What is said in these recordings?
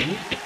Mm-hmm.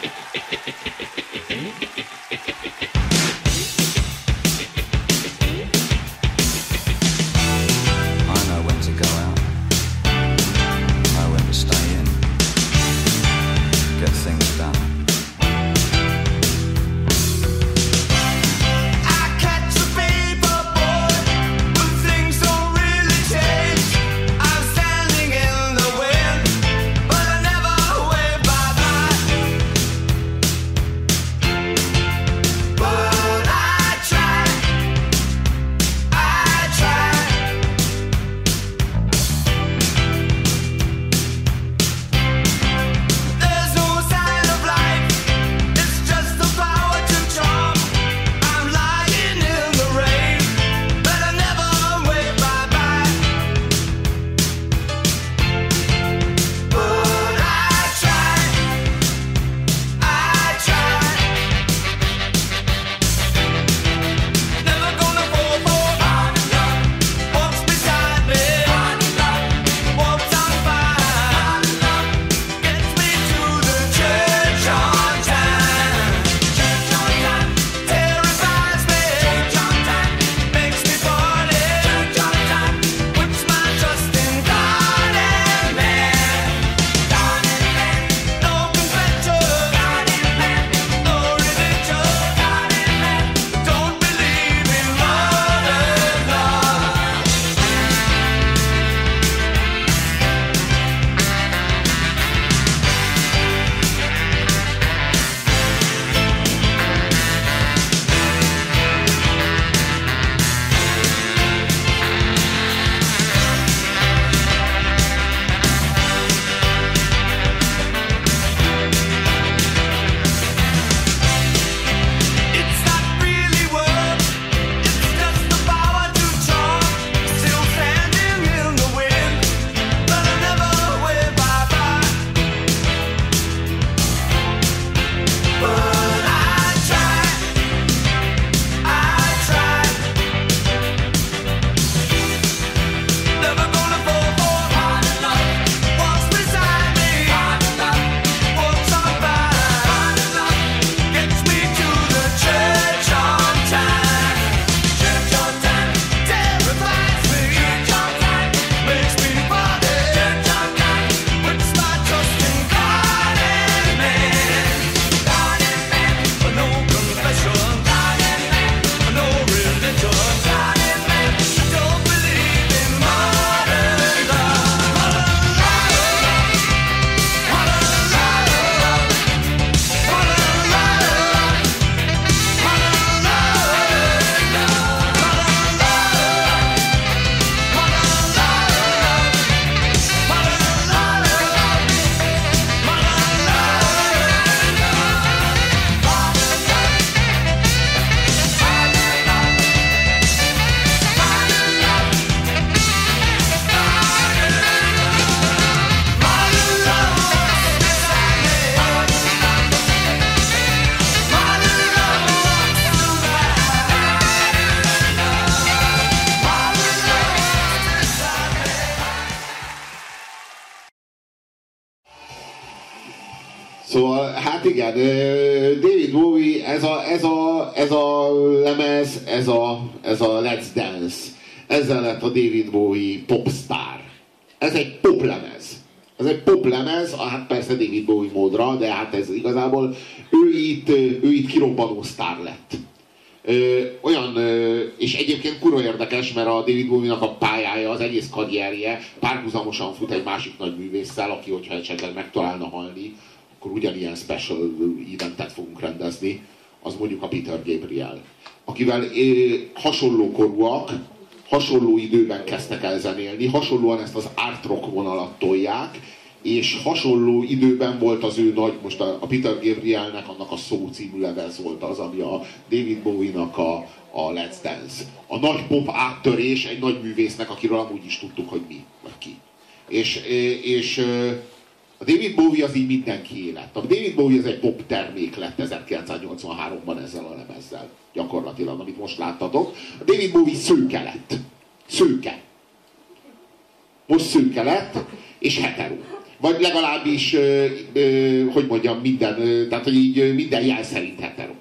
Szóval, hát igen, David Bowie, ez a, ez a, ez a lemez, ez a, ez a Let's Dance. Ezzel lett a David Bowie popstar. Ez egy poplemez. Ez egy poplemez, hát persze David Bowie módra, de hát ez igazából ő itt, ő itt kirobbanó sztár lett. Ö, olyan, ö, és egyébként kurva érdekes, mert a David Bowie-nak a pályája, az egész karrierje párhuzamosan fut egy másik nagy művésszel, aki, hogyha esetleg megtalálna halni, akkor ugyanilyen special eventet fogunk rendezni, az mondjuk a Peter Gabriel, akivel hasonló korúak, hasonló időben kezdtek el zenélni, hasonlóan ezt az art rock vonalat tolják, és hasonló időben volt az ő nagy, most a, Peter Gabrielnek annak a szó című lemez volt az, ami a David Bowie-nak a, a Let's Dance. A nagy pop áttörés egy nagy művésznek, akiről amúgy is tudtuk, hogy mi, vagy ki. És, és a David Bowie az így mindenki élet. A David Bowie az egy pop termék lett 1983-ban ezzel a lemezzel, gyakorlatilag, amit most láttatok. A David Bowie szőke lett. Szőke. Most szőke lett, és hetero. vagy legalábbis, ö, ö, hogy mondjam, minden, ö, tehát hogy így minden jel szerint hetero.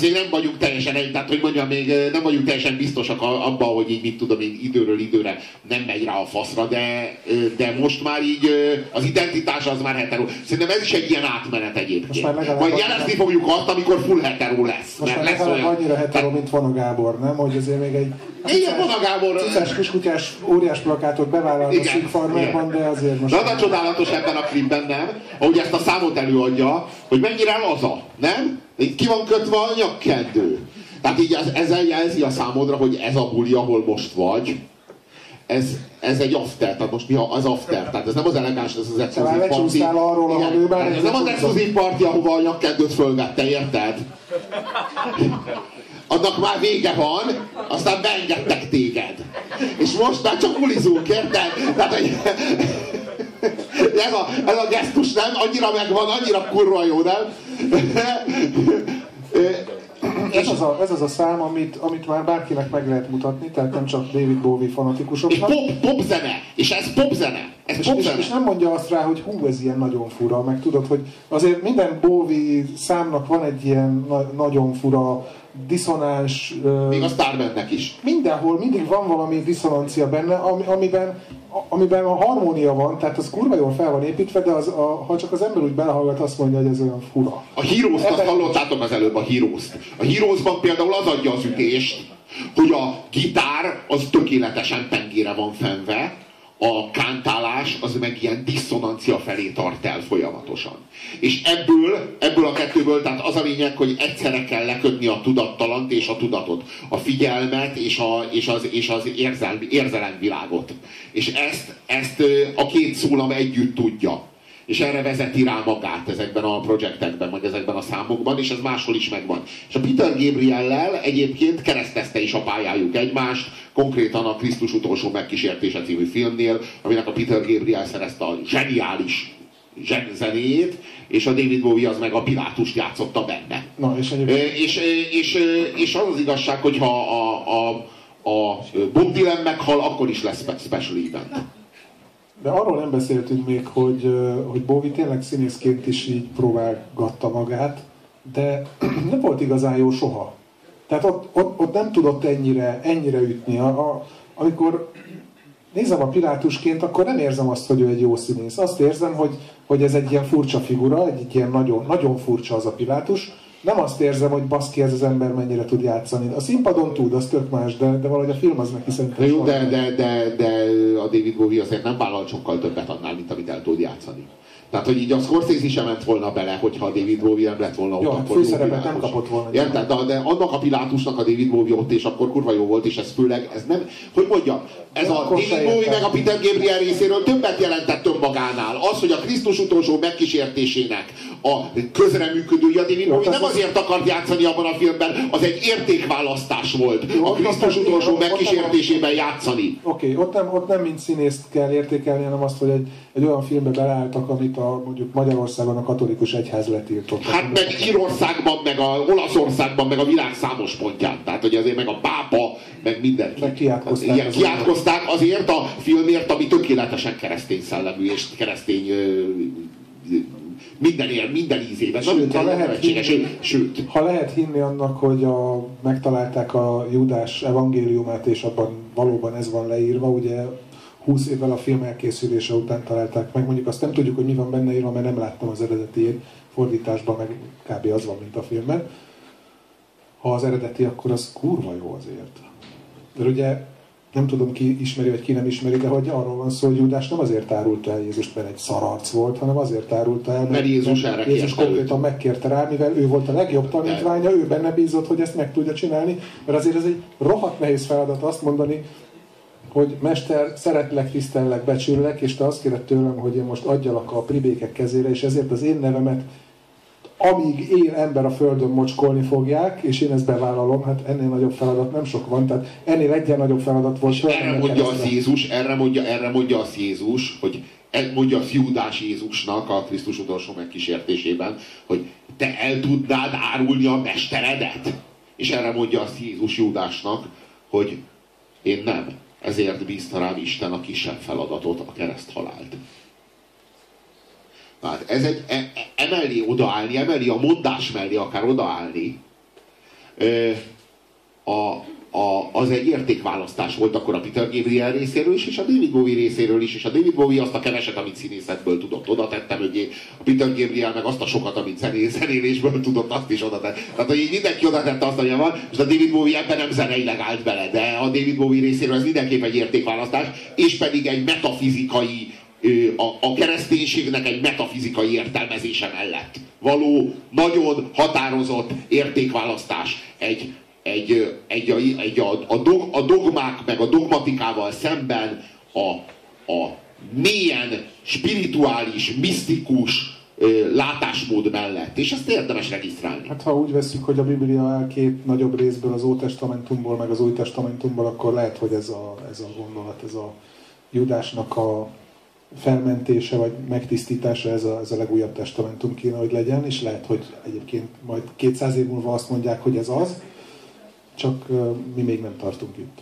Még nem vagyunk teljesen, tehát hogy mondjam, még nem vagyunk teljesen biztosak a- abban, hogy így mit tudom én időről időre nem megy rá a faszra, de, de most már így az identitás az már hetero. Szerintem ez is egy ilyen átmenet egyébként. már Majd jelezni fogjuk azt, amikor full hetero lesz. Most már mert lesz legalább olyan. annyira hetero, mint Vona Gábor, nem? Hogy azért még egy Igen, Vona Gábor- cicás kiskutyás óriás plakátot bevállal a Farmerban, de azért most... De az a csodálatos ebben a klipben, nem? Ahogy ezt a számot előadja, hogy mennyire laza, nem? Ki van kötve a nyakkendő. Tehát így ez, ezzel jelzi a számodra, hogy ez a buli, ahol most vagy, ez, ez egy after, tehát most mi az after, tehát ez nem az elegáns, ez az exkluzív már parti. arról, ahol Igen, ő már tehát ez nem az exkluzív parti, ahova a nyakkendőt fölvette, érted? Annak már vége van, aztán beengedtek téged. És most már csak bulizunk, érted? Tehát, hogy ez a, ez a gesztus nem, annyira megvan, annyira kurva jó, nem? Ez az, a, ez az a szám, amit, amit már bárkinek meg lehet mutatni, tehát nem csak David Bowie És fanatikusoknak. pop, pop zene, és ez pop zene, ez És, pop és, zene. és nem mondja azt rá, hogy hú, ez ilyen nagyon fura, meg tudod, hogy azért minden Bowie számnak van egy ilyen na- nagyon fura, diszonáns... Még a Starmannek is. mindenhol mindig van valami diszonancia benne, ami, amiben, amiben a harmónia van, tehát az kurva jól fel van építve, de az, a, ha csak az ember úgy belehallgat, azt mondja, hogy ez olyan fura. A Heroes-t azt hallottátok az előbb, a Heroes-t. A Heroes-ban például az adja az ütést, hogy a gitár az tökéletesen pengére van fenve, a kántálás az meg ilyen diszonancia felé tart el folyamatosan. És ebből, ebből a kettőből, tehát az a lényeg, hogy egyszerre kell lekötni a tudattalant és a tudatot, a figyelmet és, a, és az, és az érzelmi, érzelemvilágot. És ezt, ezt a két szólam együtt tudja és erre vezeti rá magát ezekben a projektekben, meg ezekben a számokban, és ez máshol is megvan. És a Peter Gabriellel egyébként keresztezte is a pályájuk egymást, konkrétan a Krisztus utolsó megkísértése című filmnél, aminek a Peter Gabriel szerezte a zseniális zsen zenéjét, és a David Bowie az meg a Pilátust játszotta benne. Na, és egyébként És, és, és az az igazság, hogy ha a, a, a Bob Dylan meghal, akkor is lesz spe- special event. De arról nem beszéltünk még, hogy, hogy Bowie tényleg színészként is így próbálgatta magát, de nem volt igazán jó soha. Tehát ott, ott, ott nem tudott ennyire, ennyire ütni. A, a, amikor nézem a Pilátusként, akkor nem érzem azt, hogy ő egy jó színész. Azt érzem, hogy, hogy ez egy ilyen furcsa figura, egy ilyen nagyon, nagyon furcsa az a Pilátus. Nem azt érzem, hogy baszki ez az ember mennyire tud játszani. A színpadon tud, az tök más, de, de valahogy a film az neki szerintem jó, de, de, de, de a David Bowie azért nem vállal sokkal többet annál, mint amit el tud játszani. Tehát, hogy így a Scorsese sem ment volna bele, hogyha a David Bowie nem lett volna ott, Jó, akkor főszerepet nem kapott volna. Érted? De, de annak a Pilátusnak a David Bowie ott, és akkor kurva jó volt, és ez főleg, ez nem, hogy mondjam, ez a David Bowie meg a Peter Gabriel részéről többet jelentett önmagánál. Az, hogy a Krisztus utolsó megkísértésének a közreműködője, a David Bowie nem az- azért akart játszani abban a filmben, az egy értékválasztás volt. A Krisztus utolsó megkísértésében játszani. Oké, okay, ott, nem, ott nem mint színészt kell értékelni, hanem azt, hogy egy, egy olyan filmbe beleálltak, amit a, mondjuk Magyarországon a katolikus egyház letiltott. Hát meg Írországban, meg a Olaszországban, meg a világ számos pontján. Tehát, hogy azért meg a pápa, meg mindenki. Meg kiátkozták azért. kiátkozták azért a filmért, ami tökéletesen keresztény szellemű és keresztény minden, ér, minden ízében. Sőt, ha lehet hinni- sőt. Ha lehet hinni annak, hogy a, megtalálták a Judás evangéliumát, és abban valóban ez van leírva, ugye 20 évvel a film elkészülése után találták meg, mondjuk azt nem tudjuk, hogy mi van benne írva, mert nem láttam az eredetiét, fordításban meg kb. az van, mint a filmben. Ha az eredeti, akkor az kurva jó azért. De ugye nem tudom ki ismeri, vagy ki nem ismeri, de hogy arról van szó, hogy Júdás nem azért árulta el Jézust, mert egy szararc volt, hanem azért árulta el, Mert Jézus erre Jézus konkrétan megkérte rá, mivel ő volt a legjobb tanítványa, ő benne bízott, hogy ezt meg tudja csinálni, mert azért ez egy rohadt nehéz feladat azt mondani, hogy mester, szeretlek, tisztellek, becsüllek, és te azt kéred tőlem, hogy én most adjalak a pribékek kezére, és ezért az én nevemet amíg él ember a földön mocskolni fogják, és én ezt bevállalom, hát ennél nagyobb feladat nem sok van, tehát ennél egyen nagyobb feladat volt. És erre a mondja az keresztre. Jézus, erre mondja, erre mondja az Jézus, hogy mondja az Júdás Jézusnak a Krisztus utolsó megkísértésében, hogy te el tudnád árulni a mesteredet. És erre mondja azt Jézus Júdásnak, hogy én nem. Ezért bízta rám Isten a kisebb feladatot, a kereszt halált. Tehát ez egy, e, e- emellé odaállni, emellé a mondás mellé akár odaállni, ö, a, a, az egy értékválasztás volt akkor a Peter Gabriel részéről is, és a David Bowie részéről is, és a David Bowie azt a keveset, amit színészetből tudott, oda tette mögé, a Peter Gabriel meg azt a sokat, amit zené, zenélésből tudott, azt is oda tette. Tehát, hogy így mindenki oda tette azt, ami van, és a David Bowie ebben nem zeneileg állt bele, de a David Bowie részéről ez mindenképp egy értékválasztás, és pedig egy metafizikai a, a kereszténységnek egy metafizikai értelmezése mellett való, nagyon határozott értékválasztás. Egy, egy, egy, egy, egy a, a, a dogmák meg a dogmatikával szemben a, a mélyen spirituális, misztikus ö, látásmód mellett. És ezt érdemes regisztrálni. Hát ha úgy veszük, hogy a Biblia két nagyobb részből, az Ótestamentumból, meg az Új Testamentumból, akkor lehet, hogy ez a, ez a gondolat, ez a Judásnak a felmentése, vagy megtisztítása, ez a, ez a legújabb testamentum kéne, hogy legyen, és lehet, hogy egyébként majd 200 év múlva azt mondják, hogy ez az, csak mi még nem tartunk itt.